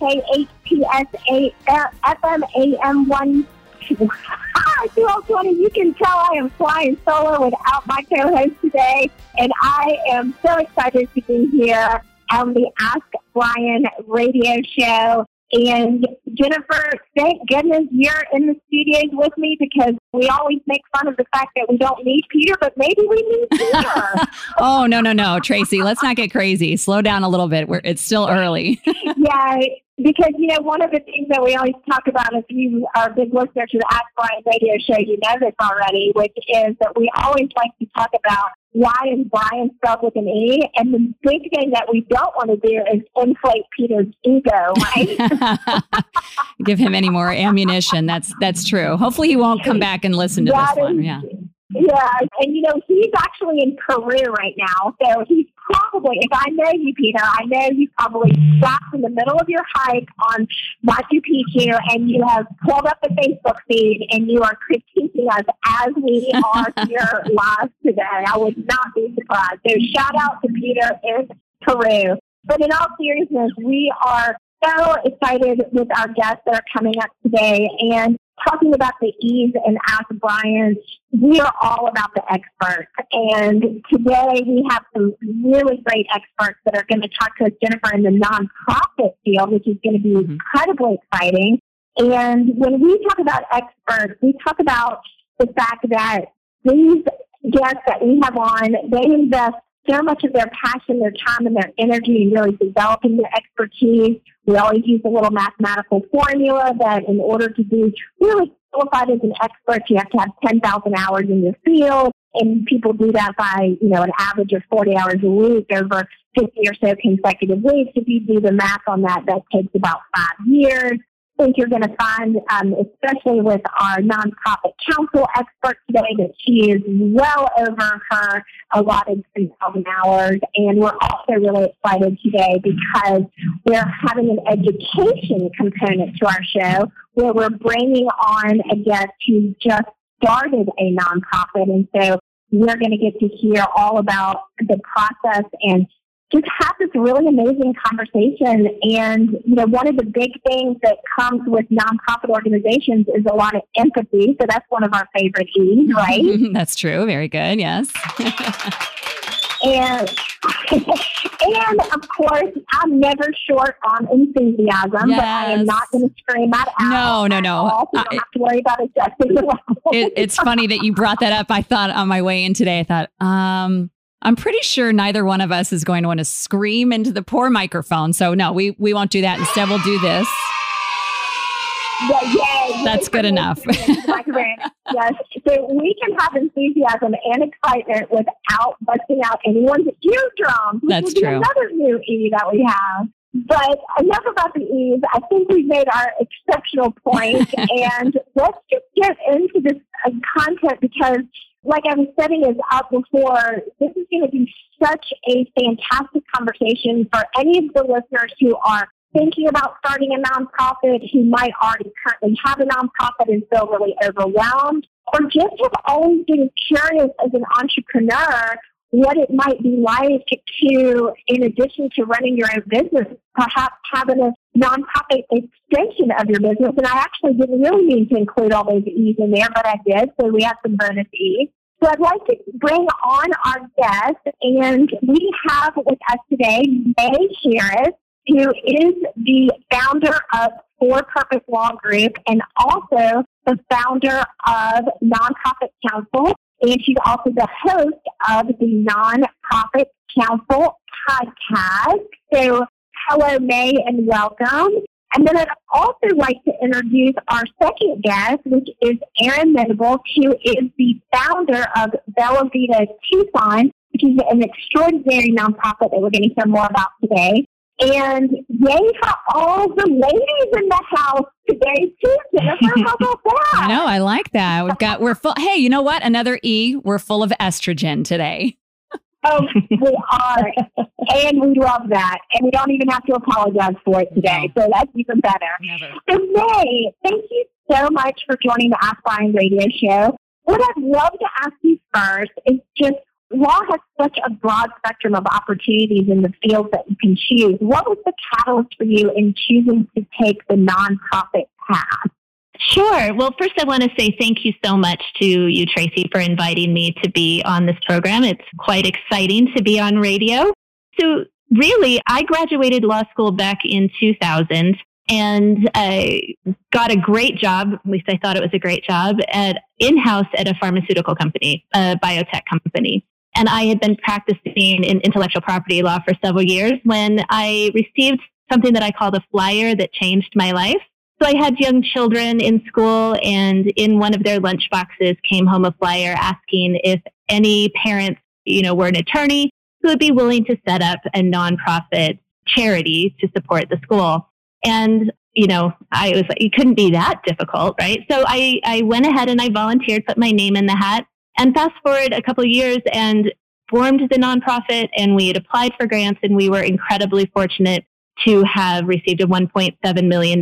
KHTS FM AM 1. You can tell I am flying solo without my co host today, and I am so excited to be here on the Ask Brien radio show. And Jennifer, thank goodness you're in the studios with me because we always make fun of the fact that we don't need Peter, but maybe we need Peter. oh, no, no, no, Traci, let's not get crazy. Slow down a little bit. We're, it's still early. yeah, because, you know, one of the things that we always talk about, if you are a big listener to the Ask Brien radio show, you know this already, which is that we always like to talk about why is Brien spelled with an E? And the big thing that we don't want to do is inflate Peter's ego, right? Give him any more ammunition. That's that's true. Hopefully he won't come back and listen to that this is, one. Yeah. Yeah, and you know, he's actually in Peru right now. So he's probably, if I know you, Peter, I know you probably stopped in the middle of your hike on Machu Picchu and you have pulled up the Facebook feed and you are critiquing us as we are here live today. I would not be surprised. So shout out to Peter in Peru. But in all seriousness, we are so excited with our guests that are coming up today. And talking about the ease and ask Brien, we are all about the experts. And today we have some really great experts that are going to talk to us, Jennifer, in the nonprofit field, which is going to be mm-hmm. incredibly exciting. And when we talk about experts, we talk about the fact that these guests that we have on, they invest so much of their passion, their time, and their energy in really developing their expertise. We always use a little mathematical formula that in order to be really qualified as an expert, you have to have 10,000 hours in your field. And people do that by, you know, an average of 40 hours a week over 50 or so consecutive weeks. If you do the math on that, that takes about five years think you're going to find, um, especially with our nonprofit counsel expert today, that she is well over her allotted 3,000 hours. And we're also really excited today because we're having an education component to our show where we're bringing on a guest who just started a nonprofit. And so we're going to get to hear all about the process and just have this really amazing conversation. And, you know, one of the big things that comes with nonprofit organizations is a lot of empathy. So that's one of our favorite E's, right? that's true. Very good. Yes. and and of course, I'm never short on enthusiasm, yes. but I am not going to scream that out. No, no, no. All, so uh, don't have to worry about adjusting the level. It, it's funny that you brought that up. I thought on my way in today, I thought, um, I'm pretty sure neither one of us is going to want to scream into the poor microphone. So no, we we won't do that. Instead, we'll do this. Yeah, yeah, That's good enough. yes. So we can have enthusiasm and excitement without busting out anyone's eardrums. That's true. Another new E that we have. But enough about the E's. I think we've made our exceptional point, and let's just get into this uh, content because like I was setting this up before, this is going to be such a fantastic conversation for any of the listeners who are thinking about starting a nonprofit, who might already currently have a nonprofit and feel really overwhelmed, or just have always been curious as an entrepreneur what it might be like to, in addition to running your own business, perhaps having a nonprofit extension of your business. And I actually didn't really mean to include all those E's in there, but I did. So we have some bonus E's. So I'd like to bring on our guest, and we have with us today May Harris, who is the founder of For Purpose Law Group and also the founder of Nonprofit Counsel. And she's also the host of the Nonprofit Counsel podcast. So, hello, May, and welcome. And then I'd also like to introduce our second guest, which is Errin Mendibles, who is the founder of Bella Vita Tucson, which is an extraordinary nonprofit that we're going to hear more about today. And yay for all the ladies in the house today too, Jennifer. How about that? I know. I like that. We've got, we're full. Hey, you know what? Another E. We're full of estrogen today. Oh, we are. and we love that. And we don't even have to apologize for it today. So that's even better. Never. So, May, thank you so much for joining the Ask Brien radio show. What I'd love to ask you first is just law has such a broad spectrum of opportunities in the fields that you can choose. What was the catalyst for you in choosing to take the nonprofit path? Sure. Well, first, I want to say thank you so much to you, Traci, for inviting me to be on this program. It's quite exciting to be on radio. So, really, I graduated law school back in 2000 and I got a great job. At least I thought it was a great job at in-house at a pharmaceutical company, a biotech company. And I had been practicing in intellectual property law for several years when I received something that I called a flyer that changed my life. So I had young children in school and in one of their lunch boxes came home a flyer asking if any parents, you know, were an attorney who would be willing to set up a nonprofit charity to support the school. And, you know, I was like, it couldn't be that difficult, right? So I, I went ahead and I volunteered, put my name in the hat and fast forward a couple years and formed the nonprofit and we had applied for grants and we were incredibly fortunate to have received a $1.7 million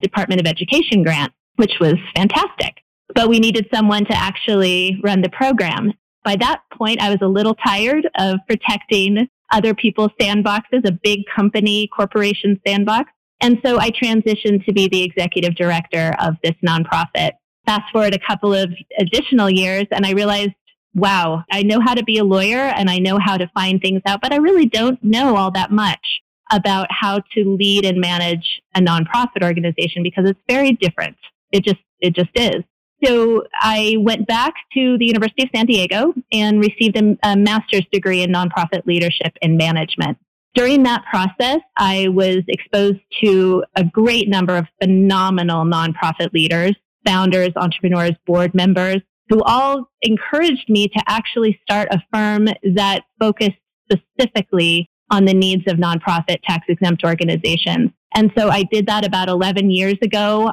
Department of Education grant, which was fantastic. But we needed someone to actually run the program. By that point, I was a little tired of protecting other people's sandboxes, a big company corporation sandbox. And so I transitioned to be the executive director of this nonprofit. Fast forward a couple of additional years, and I realized, wow, I know how to be a lawyer and I know how to find things out, but I really don't know all that much about how to lead and manage a nonprofit organization because it's very different. It just, it just is. So I went back to the University of San Diego and received a, a master's degree in nonprofit leadership and management. During that process, I was exposed to a great number of phenomenal nonprofit leaders, founders, entrepreneurs, board members, who all encouraged me to actually start a firm that focused specifically on the needs of nonprofit tax exempt organizations. And so I did that about 11 years ago,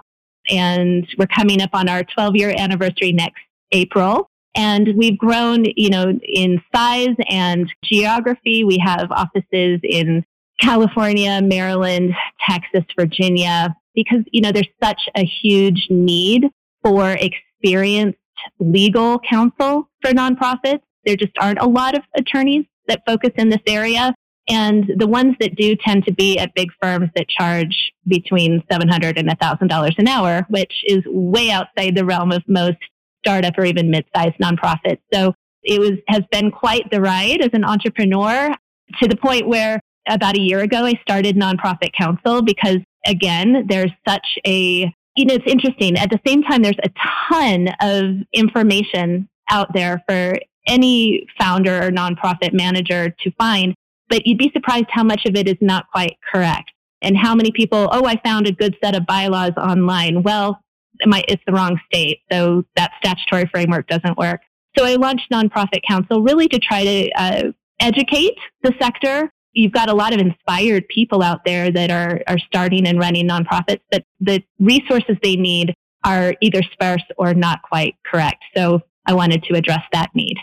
and we're coming up on our 12 year anniversary next April. And we've grown, you know, in size and geography. We have offices in California, Maryland, Texas, Virginia, because, you know, there's such a huge need for experienced legal counsel for nonprofits. There just aren't a lot of attorneys that focus in this area. And the ones that do tend to be at big firms that charge between $700 and $1,000 an hour, which is way outside the realm of most startup or even mid-sized nonprofits. So it was, has been quite the ride as an entrepreneur to the point where about a year ago, I started nonprofit counsel because again, there's such a, you know, it's interesting. At the same time, there's a ton of information out there for any founder or nonprofit manager to find, but you'd be surprised how much of it is not quite correct. And how many people, oh, I found a good set of bylaws online. Well, it's the wrong state. So that statutory framework doesn't work. So I launched Nonprofit Counsel really to try to uh, educate the sector. You've got a lot of inspired people out there that are, are starting and running nonprofits, but the resources they need are either sparse or not quite correct. So I wanted to address that need.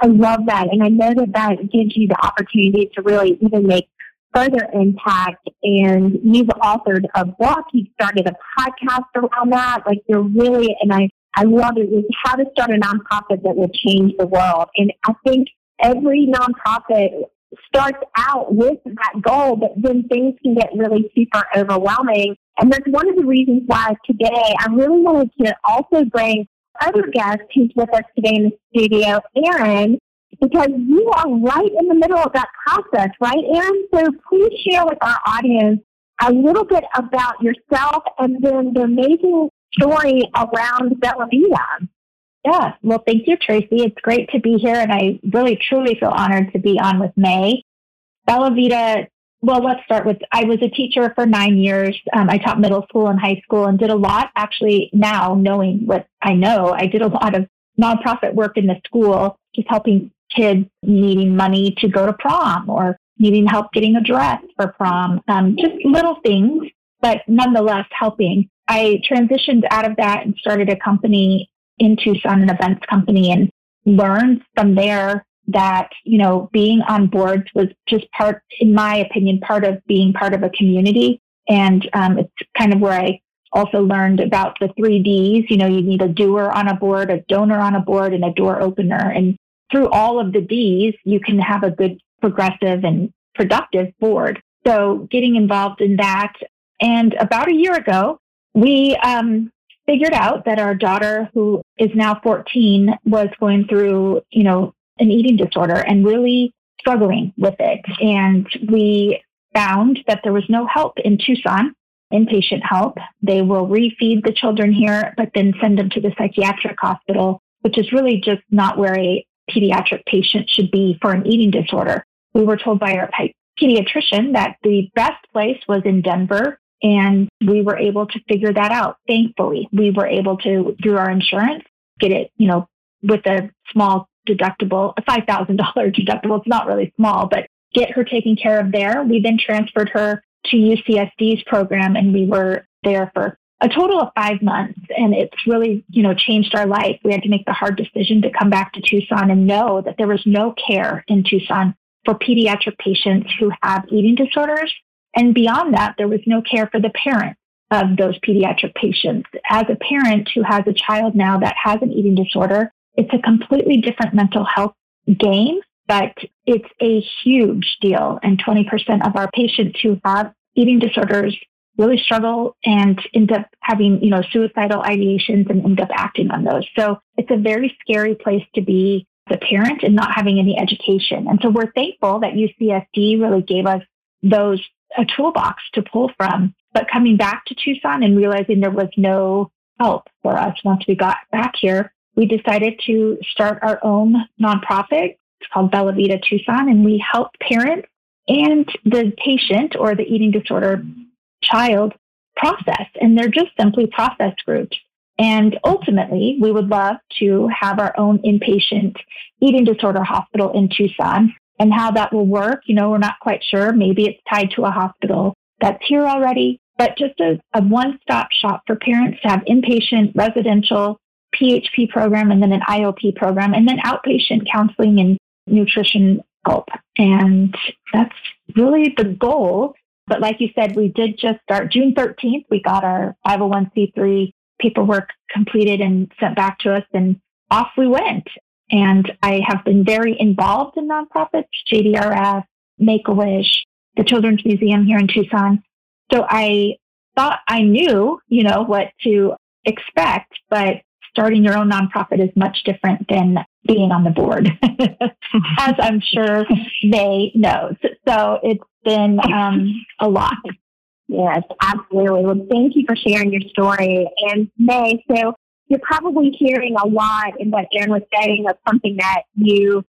I love that. And I know that that gives you the opportunity to really even make further impact. And you've authored a book, you started a podcast around that. Like you're really, and I, I love it, is how to start a nonprofit that will change the world. And I think every nonprofit starts out with that goal, but then things can get really super overwhelming. And that's one of the reasons why today I really wanted to also bring other guest who's with us today in the studio, Errin, because you are right in the middle of that process, right, Errin? So please share with our audience a little bit about yourself and then the amazing story around Bella Vita. Yeah, well, thank you, Traci. It's great to be here, and I really truly feel honored to be on with May. Bella Vita, well, let's start with I was a teacher for nine years. Um, I taught middle school and high school and did a lot, actually, now knowing what I know, I did a lot of nonprofit work in the school, just helping kids needing money to go to prom or needing help getting a dress for prom. Um, just little things, but nonetheless helping. I transitioned out of that and started a company in Tucson, an events company, and learned from there that, you know, being on boards was just part, in my opinion, part of being part of a community. And um, it's kind of where I also learned about the three Ds. You know, you need a doer on a board, a donor on a board, and a door opener. And through all of the Ds, you can have a good progressive and productive board. So getting involved in that. And about a year ago, we um, figured out that our daughter, who is now 14, was going through, you know, an eating disorder and really struggling with it. And we found that there was no help in Tucson, inpatient help. They will refeed the children here, but then send them to the psychiatric hospital, which is really just not where a pediatric patient should be for an eating disorder. We were told by our pediatrician that the best place was in Denver and we were able to figure that out. Thankfully, we were able to, through our insurance, get it, you know, with a small deductible, a $5,000 deductible. It's not really small, but get her taken care of there. We then transferred her to UCSD's program and we were there for a total of five months. And it's really, you know, changed our life. We had to make the hard decision to come back to Tucson and know that there was no care in Tucson for pediatric patients who have eating disorders. And beyond that, there was no care for the parents of those pediatric patients. As a parent who has a child now that has an eating disorder, it's a completely different mental health game, but it's a huge deal. And 20% of our patients who have eating disorders really struggle and end up having, you know, suicidal ideations and end up acting on those. So it's a very scary place to be the parent and not having any education. And so we're thankful that UCSD really gave us those a toolbox to pull from. But coming back to Tucson and realizing there was no help for us once we got back here, we decided to start our own nonprofit. It's called Bella Vita Tucson, and we help parents and the patient or the eating disorder child process. And they're just simply process groups. And ultimately, we would love to have our own inpatient eating disorder hospital in Tucson. And how that will work, you know, we're not quite sure. Maybe it's tied to a hospital that's here already, but just a, a one stop shop for parents to have inpatient, residential, PHP program, and then an IOP program, and then outpatient counseling and nutrition help. And that's really the goal. But like you said, we did just start June 13th. We got our 501c3 paperwork completed and sent back to us, and off we went. And I have been very involved in nonprofits, JDRF, Make a Wish, the Children's Museum here in Tucson. So I thought I knew, you know, what to expect, but starting your own nonprofit is much different than being on the board, as I'm sure they know. So it's been um, a lot. Yes, absolutely. Well, thank you for sharing your story. And May, so you're probably hearing a lot in what Errin was saying of something that you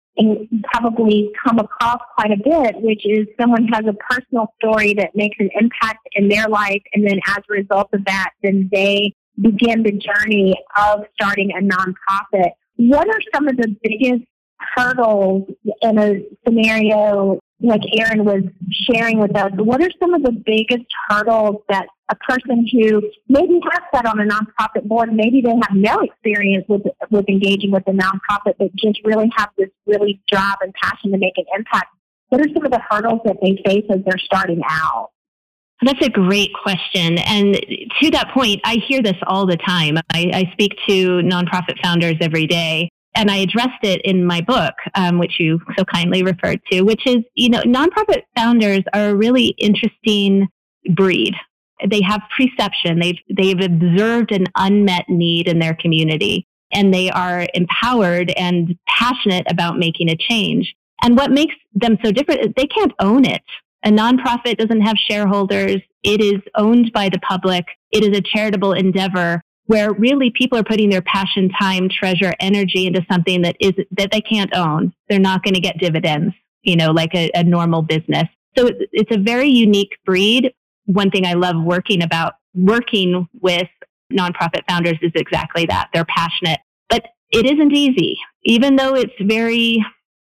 probably come across quite a bit, which is someone has a personal story that makes an impact in their life. And then as a result of that, then they begin the journey of starting a nonprofit. What are some of the biggest hurdles in a scenario like Errin was sharing with us, what are some of the biggest hurdles that a person who maybe has sat on a nonprofit board, maybe they have no experience with with engaging with a nonprofit, but just really have this really drive and passion to make an impact? What are some of the hurdles that they face as they're starting out? That's a great question. And to that point, I hear this all the time. I, I speak to nonprofit founders every day and I addressed it in my book, um, which you so kindly referred to, which is, you know, nonprofit founders are a really interesting breed. They have perception. They've, they've observed an unmet need in their community and they are empowered and passionate about making a change. And what makes them so different is they can't own it. A nonprofit doesn't have shareholders. It is owned by the public. It is a charitable endeavor where really people are putting their passion, time, treasure, energy into something that is that they can't own. They're not going to get dividends, you know, like a, a normal business. So it's, it's a very unique breed. One thing I love working about working with nonprofit founders is exactly that. They're passionate, but it isn't easy, even though it's very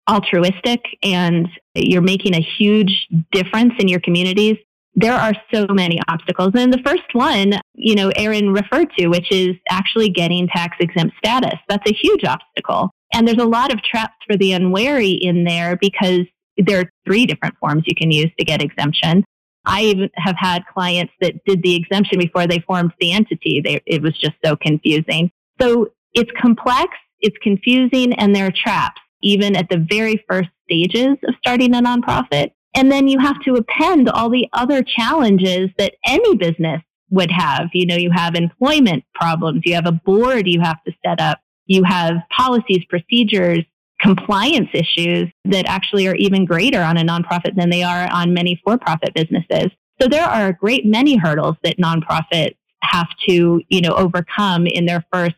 altruistic and you're making a huge difference in your communities there are so many obstacles. And the first one, you know, Errin referred to, which is actually getting tax exempt status. That's a huge obstacle. And there's a lot of traps for the unwary in there because there are three different forms you can use to get exemption. I have had clients that did the exemption before they formed the entity. They, it was just so confusing. So it's complex, it's confusing, and there are traps, even at the very first stages of starting a nonprofit. And then you have to append all the other challenges that any business would have. You know, you have employment problems, you have a board you have to set up, you have policies, procedures, compliance issues that actually are even greater on a nonprofit than they are on many for profit businesses. So there are a great many hurdles that nonprofits have to, you know, overcome in their first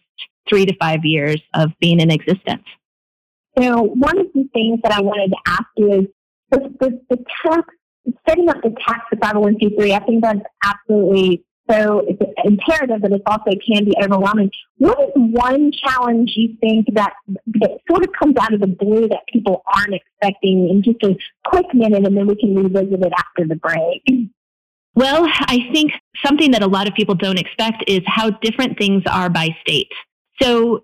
three to five years of being in existence. So one of the things that I wanted to ask you is the, the, the tax, setting up the tax for 501c3, I think that's absolutely so it's imperative, but it also can be overwhelming. What is one challenge you think that, that sort of comes out of the blue that people aren't expecting in just a quick minute, and then we can revisit it after the break? Well, I think something that a lot of people don't expect is how different things are by state. So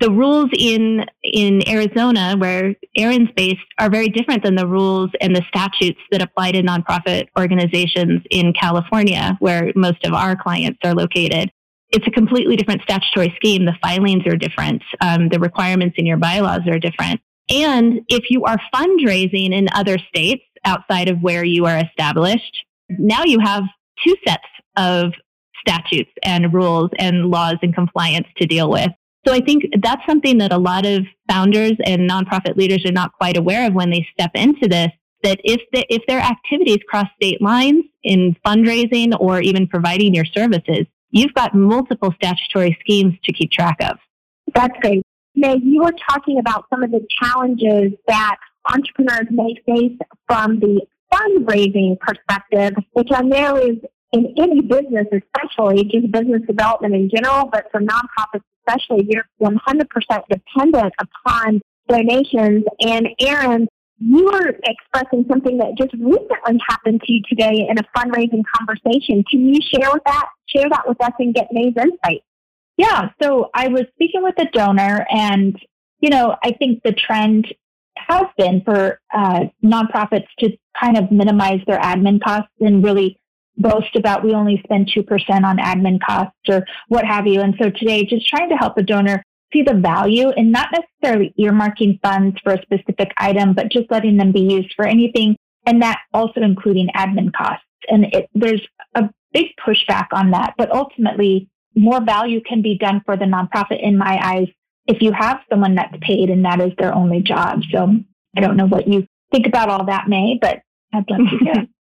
the rules in in Arizona, where Errin's based, are very different than the rules and the statutes that apply to nonprofit organizations in California, where most of our clients are located. It's a completely different statutory scheme. The filings are different. Um, the requirements in your bylaws are different. And if you are fundraising in other states outside of where you are established, now you have two sets of statutes and rules and laws and compliance to deal with. So I think that's something that a lot of founders and nonprofit leaders are not quite aware of when they step into this. That if the, if their activities cross state lines in fundraising or even providing your services, you've got multiple statutory schemes to keep track of. That's great. May, you were talking about some of the challenges that entrepreneurs may face from the fundraising perspective, which I know is in any business, especially just business development in general, but for nonprofits especially, you're 100% dependent upon donations. And Errin, you were expressing something that just recently happened to you today in a fundraising conversation. Can you share with that, share that with us and get May's insight? Yeah. So I was speaking with a donor and, you know, I think the trend has been for uh, nonprofits to kind of minimize their admin costs and really boast about we only spend 2% on admin costs or what have you. And so today, just trying to help a donor see the value and not necessarily earmarking funds for a specific item, but just letting them be used for anything. And that also including admin costs. And it, there's a big pushback on that, but ultimately more value can be done for the nonprofit in my eyes if you have someone that's paid and that is their only job. So I don't know what you think about all that, May, but I'd love to hear.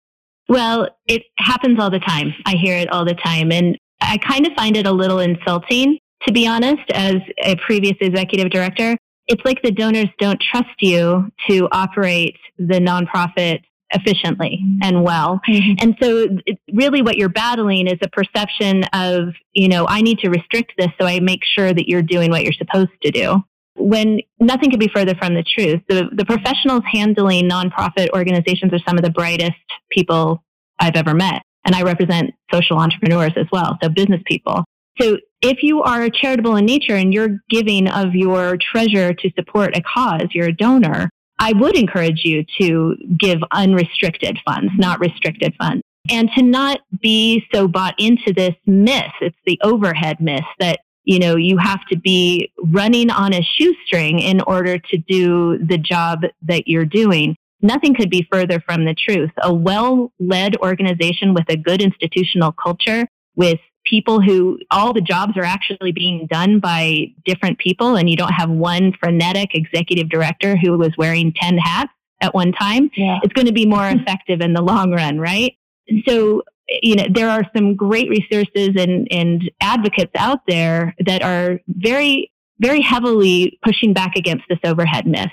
Well, it happens all the time. I hear it all the time. And I kind of find it a little insulting, to be honest, as a previous executive director. It's like the donors don't trust you to operate the nonprofit efficiently and well. Mm-hmm. And so really what you're battling is a perception of, you know, I need to restrict this so I make sure that you're doing what you're supposed to do when nothing could be further from the truth. The, the professionals handling nonprofit organizations are some of the brightest people I've ever met. And I represent social entrepreneurs as well, so business people. So if you are charitable in nature and you're giving of your treasure to support a cause, you're a donor, I would encourage you to give unrestricted funds, not restricted funds. And to not be so bought into this myth. It's the overhead myth that you know, you have to be running on a shoestring in order to do the job that you're doing. Nothing could be further from the truth. A well led organization with a good institutional culture, with people who all the jobs are actually being done by different people, and you don't have one frenetic executive director who was wearing 10 hats at one time, yeah. it's going to be more effective in the long run, right? So you know, there are some great resources and, and advocates out there that are very, very heavily pushing back against this overhead myth.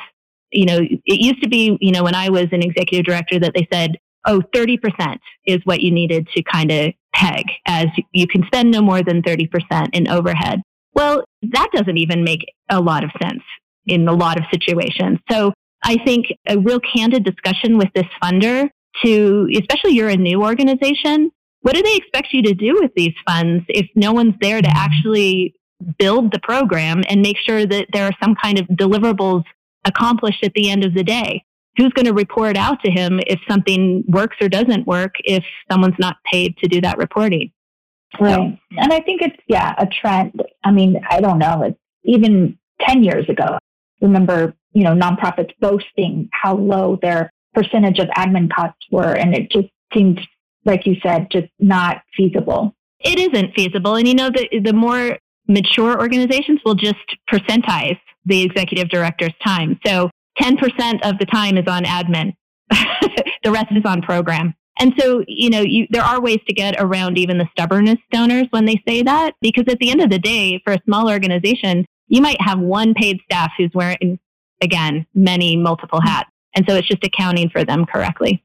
You know, it used to be, you know, when I was an executive director that they said, oh, 30% is what you needed to kind of peg as you can spend no more than 30% in overhead. Well, that doesn't even make a lot of sense in a lot of situations. So I think a real candid discussion with this funder to, especially you're a new organization, what do they expect you to do with these funds if no one's there to actually build the program and make sure that there are some kind of deliverables accomplished at the end of the day? Who's going to report out to him if something works or doesn't work if someone's not paid to do that reporting? Right. And I think it's, yeah, a trend. I mean, I don't know. It's even 10 years ago. Remember, you know, nonprofits boasting how low their percentage of admin costs were. And it just seemed, like you said, just not feasible. It isn't feasible. And you know, the, the more mature organizations will just percentize the executive director's time. So 10% of the time is on admin. the rest is on program. And so, you know, you, there are ways to get around even the stubbornness donors when they say that, because at the end of the day, for a small organization, you might have one paid staff who's wearing, again, many multiple hats. And so it's just accounting for them correctly.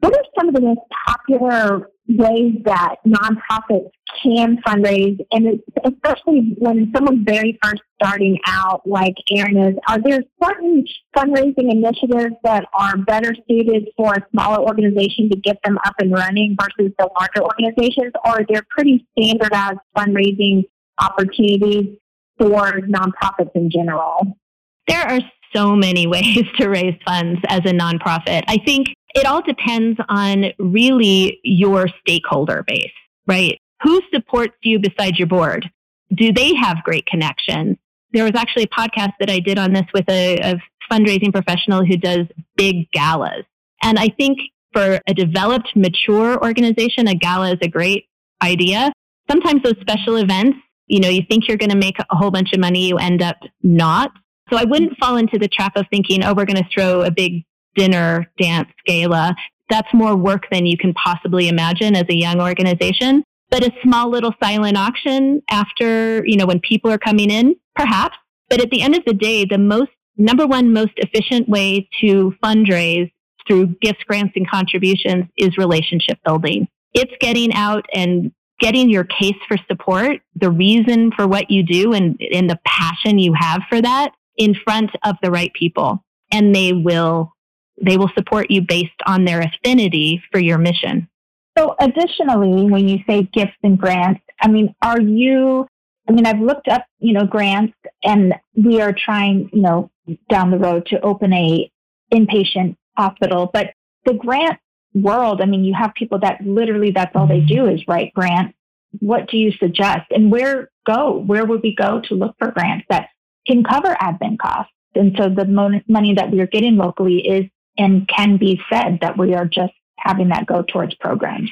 What are some of the most popular ways that nonprofits can fundraise, and especially when someone's very first starting out, like Errin is, are there certain fundraising initiatives that are better suited for a smaller organization to get them up and running versus the larger organizations, or are there pretty standardized fundraising opportunities for nonprofits in general? There are so many ways to raise funds as a nonprofit. I think it all depends on really your stakeholder base, right? Who supports you besides your board? Do they have great connections? There was actually a podcast that I did on this with a, a fundraising professional who does big galas. And I think for a developed, mature organization, a gala is a great idea. Sometimes those special events, you know, you think you're going to make a whole bunch of money, you end up not. So I wouldn't fall into the trap of thinking, oh, we're going to throw a big dinner, dance, gala. That's more work than you can possibly imagine as a young organization. But a small little silent auction after, you know, when people are coming in, perhaps. But at the end of the day, the most, number one, most efficient way to fundraise through gifts, grants, and contributions is relationship building. It's getting out and getting your case for support, the reason for what you do and, and the passion you have for that in front of the right people. And they will they will support you based on their affinity for your mission. So, additionally, when you say gifts and grants, I mean, are you? I mean, I've looked up, you know, grants, and we are trying, you know, down the road to open a inpatient hospital. But the grant world, I mean, you have people that literally that's all they do is write grants. What do you suggest, and where go? Where would we go to look for grants that can cover admin costs? And so the money that we are getting locally is and can be said that we are just having that go towards programs.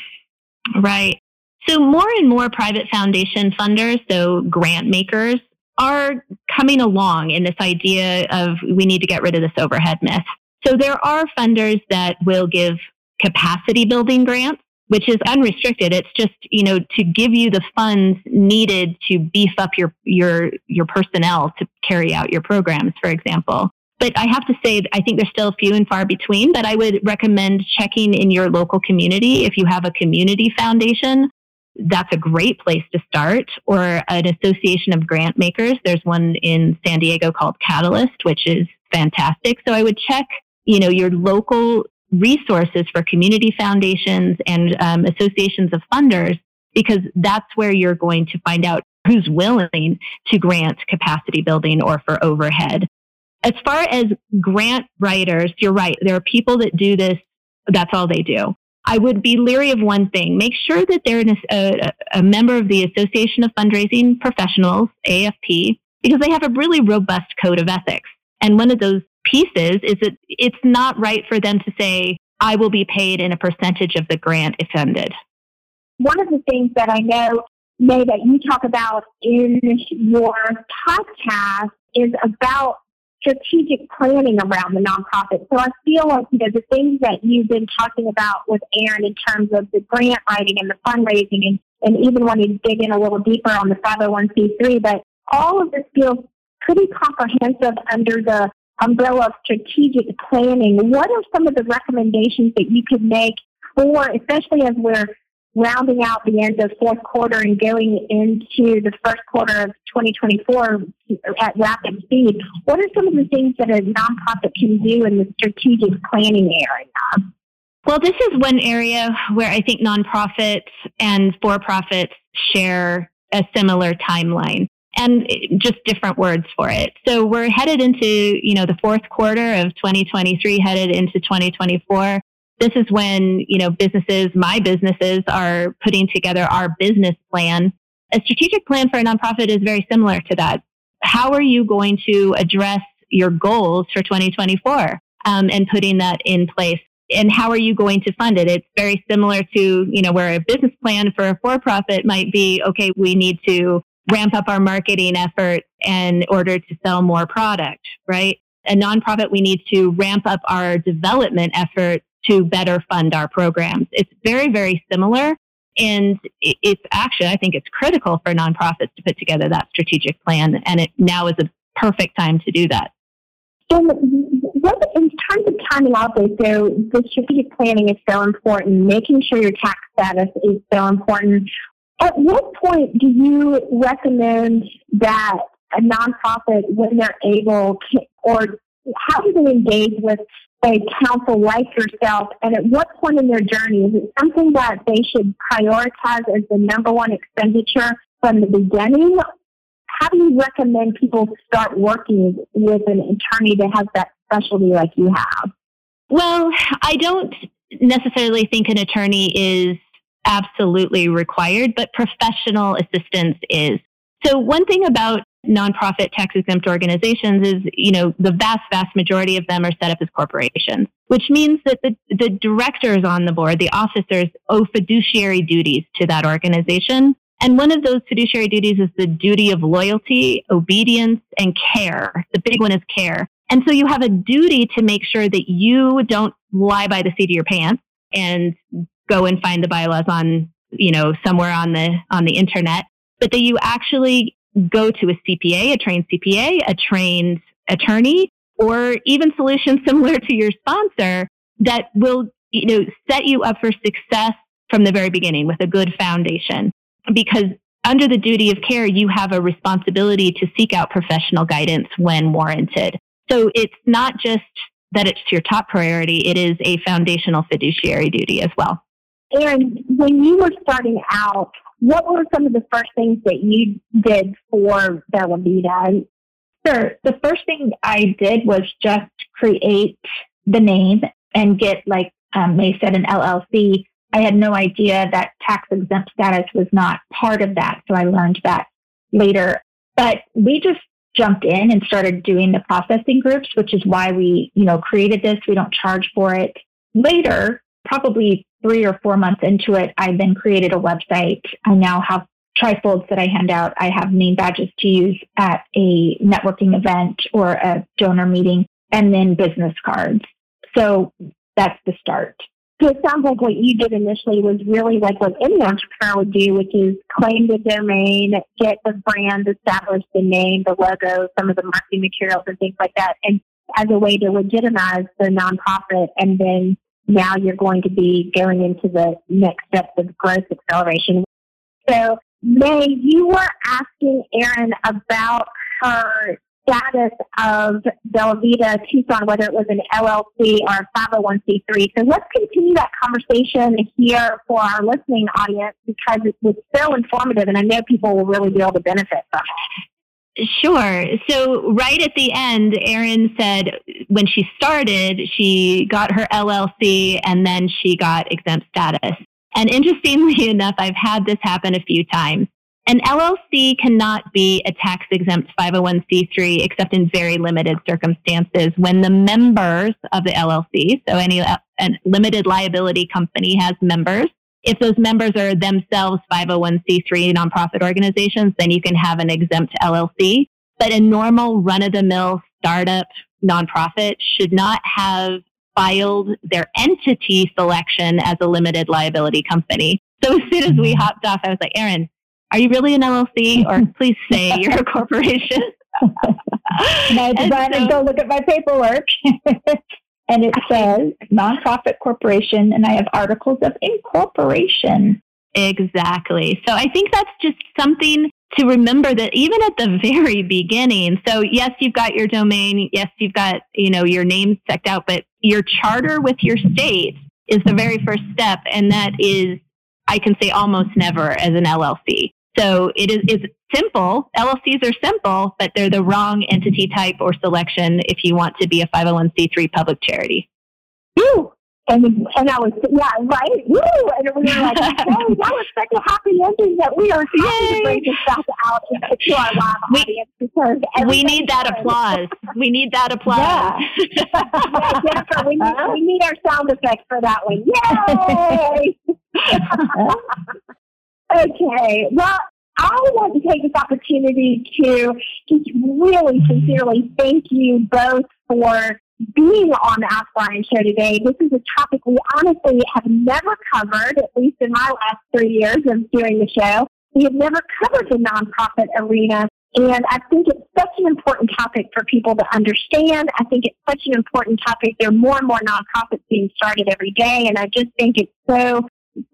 Right. So more and more private foundation funders, so grant makers, are coming along in this idea of we need to get rid of this overhead myth. So there are funders that will give capacity building grants, which is unrestricted. It's just, you know, to give you the funds needed to beef up your your your personnel to carry out your programs, for example. But I have to say, I think there's still few and far between, but I would recommend checking in your local community. If you have a community foundation, that's a great place to start, or an association of grant makers. There's one in San Diego called Catalyst, which is fantastic. So I would check, you know, your local resources for community foundations and um, associations of funders, because that's where you're going to find out who's willing to grant capacity building or for overhead as far as grant writers, you're right. There are people that do this. That's all they do. I would be leery of one thing. Make sure that they're a, a, member of the Association of Fundraising Professionals, AFP, because they have a really robust code of ethics. And one of those pieces is that it's not right for them to say, I will be paid in a percentage of the grant if funded. One of the things that I know, May, that you talk about in your podcast is about strategic planning around the nonprofit. So I feel like, you know, the things that you've been talking about with Errin in terms of the grant writing and the fundraising and, and even wanting to dig in a little deeper on the 501c3, but all of this feels pretty comprehensive under the umbrella of strategic planning. What are some of the recommendations that you could make for, especially as we're rounding out the end of fourth quarter and going into the first quarter of 2024 at rapid speed, what are some of the things that a nonprofit can do in the strategic planning area? Well, this is one area where I think nonprofits and for profits share a similar timeline and just different words for it. So we're headed into, you know, the fourth quarter of 2023, headed into 2024. This is when, you know, businesses, my businesses are putting together our business plan. A strategic plan for a nonprofit is very similar to that. How are you going to address your goals for 2024 um, and putting that in place? And how are you going to fund it? It's very similar to, you know, where a business plan for a for-profit might be, okay, we need to ramp up our marketing efforts in order to sell more product, right? A nonprofit, we need to ramp up our development efforts to better fund our programs. It's very, very similar. And it's actually, I think it's critical for nonprofits to put together that strategic plan. And it now is a perfect time to do that. So, what, in terms of timing there, so the strategic planning is so important. Making sure your tax status is so important. At what point do you recommend that a nonprofit, when they're able, to, or how do they engage with a counsel like yourself? And at what point in their journey is it something that they should prioritize as the number one expenditure from the beginning? How do you recommend people start working with an attorney that has that specialty like you have? Well, I don't necessarily think an attorney is absolutely required, but professional assistance is. So one thing about nonprofit tax exempt organizations is, you know, the vast, vast majority of them are set up as corporations, which means that the, the directors on the board, the officers owe fiduciary duties to that organization. And one of those fiduciary duties is the duty of loyalty, obedience, and care. The big one is care. And so you have a duty to make sure that you don't lie by the seat of your pants and go and find the bylaws on, you know, somewhere on the, on the internet, but that you actually go to a CPA, a trained CPA, a trained attorney, or even solutions similar to your sponsor that will, you know, set you up for success from the very beginning with a good foundation. Because under the duty of care, you have a responsibility to seek out professional guidance when warranted. So it's not just that it's your top priority, it is a foundational fiduciary duty as well. And when you were starting out, what were some of the first things that you did for Bella Vita? Sure. The first thing I did was just create the name and get, like um, said, an LLC. I had no idea that tax exempt status was not part of that. So I learned that later. But we just jumped in and started doing the processing groups, which is why we, you know, created this. We don't charge for it. Later, probably three or four months into it, I then created a website. I now have trifolds that I hand out. I have name badges to use at a networking event or a donor meeting, and then business cards. So that's the start. So it sounds like what you did initially was really like what any entrepreneur would do, which is claim the domain, get the brand established, the name, the logo, some of the marketing materials and things like that, and as a way to legitimize the nonprofit and then now you're going to be going into the next steps of growth acceleration. So, May, you were asking Errin about her status of Bella Vita Tucson, whether it was an LLC or a 501c3. So let's continue that conversation here for our listening audience because it was so informative and I know people will really be able to benefit from it. Sure. So right at the end, Errin said when she started, she got her LLC and then she got exempt status. And interestingly enough, I've had this happen a few times. An LLC cannot be a tax exempt 501c3 except in very limited circumstances when the members of the LLC, so any uh, a limited liability company has members, if those members are themselves 501c3 nonprofit organizations, then you can have an exempt LLC. But a normal run of the mill startup nonprofit should not have filed their entity selection as a limited liability company. So as soon as we mm-hmm. hopped off, I was like, Errin, are you really an LLC or please say you're a corporation? and I decided so, to go look at my paperwork and it says nonprofit corporation, and I have articles of incorporation. Exactly. So I think that's just something to remember that even at the very beginning, so yes, you've got your domain, yes, you've got, you know, your name checked out, but your charter with your state is the very first step, and that is, I can say almost never as an LLC. So it is it's simple. LLCs are simple, but they're the wrong entity type or selection if you want to be a 501c3 public charity. Woo! And, and I was, yeah, right? Woo! And we were like, hey, that was such a happy ending that we are happy Yay. to bring this back out to our live we, audience because we need that applause. We need that applause. Yeah. yeah Jennifer, we need, we need our sound effects for that one. Yay! Okay. Well, I want to take this opportunity to just really sincerely thank you both for being on the Ask Brien show today. This is a topic we honestly have never covered, at least in my last three years of doing the show. We have never covered the nonprofit arena. And I think it's such an important topic for people to understand. I think it's such an important topic. There are more and more nonprofits being started every day. And I just think it's so,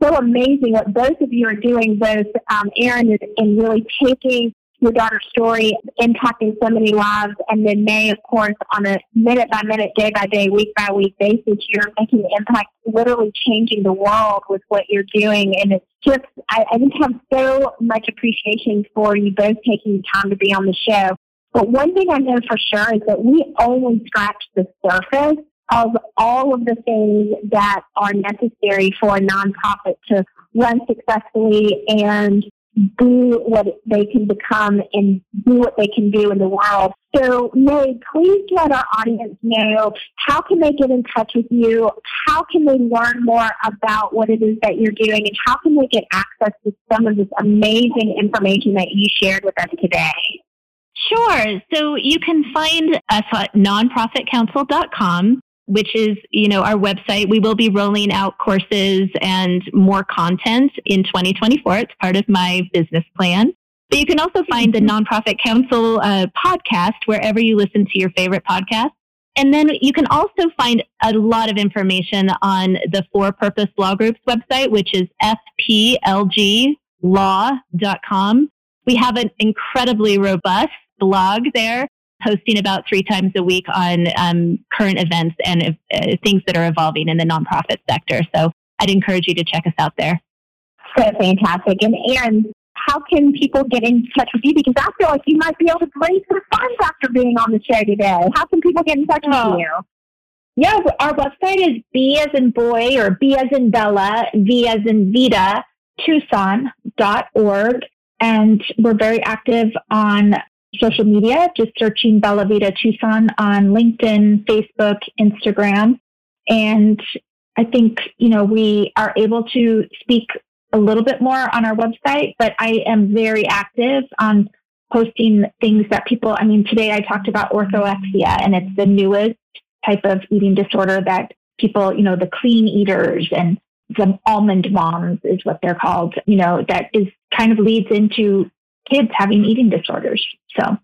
so amazing what both of you are doing, both um, Errin is in really taking your daughter's story impacting so many lives. And then May, of course, on a minute by minute, day by day, week by week basis, you're making an impact, literally changing the world with what you're doing. And it's just, I, I just have so much appreciation for you both taking the time to be on the show. But one thing I know for sure is that we only scratch the surface of all of the things that are necessary for a nonprofit to run successfully and do what they can become and do what they can do in the world. So, May, please let our audience know how can they get in touch with you? How can they learn more about what it is that you're doing? And how can they get access to some of this amazing information that you shared with us today? Sure. So you can find us at nonprofitcounsel.com which is, you know, our website. We will be rolling out courses and more content in 2024. It's part of my business plan. But you can also find the mm-hmm. Nonprofit Counsel uh, podcast wherever you listen to your favorite podcast. And then you can also find a lot of information on the For Purpose Law Group's website, which is fplglaw.com. We have an incredibly robust blog there posting about three times a week on um, current events and uh, things that are evolving in the nonprofit sector. So I'd encourage you to check us out there. So fantastic. And Errin, how can people get in touch with you? Because I feel like you might be able to raise some funds after being on the show today. How can people get in touch oh. with you? Yeah, our website is B as in boy or B as in Bella, V as in Vita, Tucson.org. And we're very active on social media, just searching Bella Vita Tucson on LinkedIn, Facebook, Instagram. And I think, you know, we are able to speak a little bit more on our website, but I am very active on posting things that people, I mean, today I talked about orthorexia and it's the newest type of eating disorder that people, you know, the clean eaters and the almond moms is what they're called, you know, that is kind of leads into kids having eating disorders. So,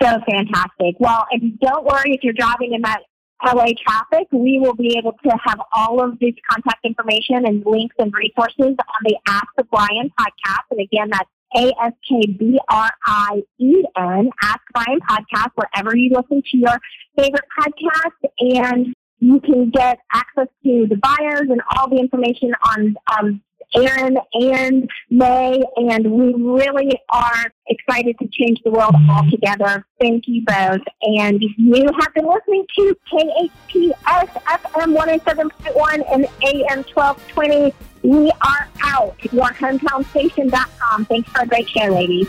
so fantastic. Well, and don't worry if you're driving in that LA traffic, we will be able to have all of this contact information and links and resources on the Ask the Brien podcast. And again, that's A S K B R I E N, Ask Brien podcast, wherever you listen to your favorite podcast. And you can get access to the buyers and all the information on um, Errin and May, and we really are excited to change the world all together. Thank you both. And you have been listening to KHPS FM 107.1 and AM 1220. We are out. YourHometownstation.com. Thanks for a great show, ladies.